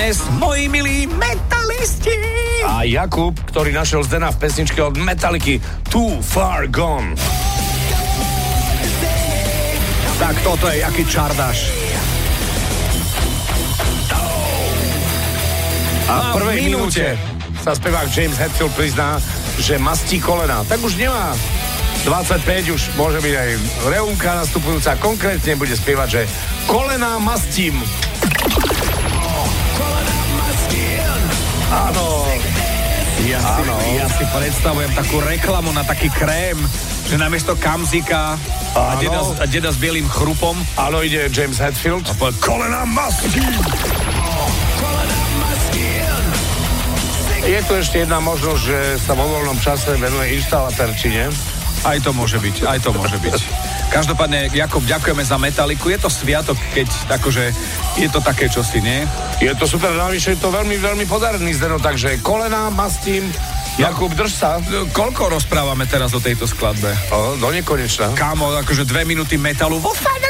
dnes, moji milí metalisti. A Jakub, ktorý našiel Zdena v pesničke od Metallicy Too Far Gone. Tak toto je jaký čardáš. A v prvej minúte sa spevák James Hetfield prizná, že mastí kolena. Tak už nemá 25, už môže byť aj reumka nastupujúca. Konkrétne bude spievať, že kolena mastím. Áno. Ja si, Áno. ja si predstavujem takú reklamu na taký krém, že namiesto kamzika a deda, s- a deda s bielým chrupom Áno, ide James Hetfield. A povie, kolena mastím. Je tu ešte jedna možnosť, že sa vo voľnom čase venuje inštalaterčine. Aj to môže byť, aj to môže byť. Každopádne, Jakub, ďakujeme za metaliku. Je to sviatok, keď akože je to také čosi, nie? Je to super, navyše je to veľmi, veľmi podarený zdeno, takže kolena mastím. Jakub, drž sa. Koľko rozprávame teraz o tejto skladbe? O, do nekonečna. Kámo, akože dve minúty metalu vo fan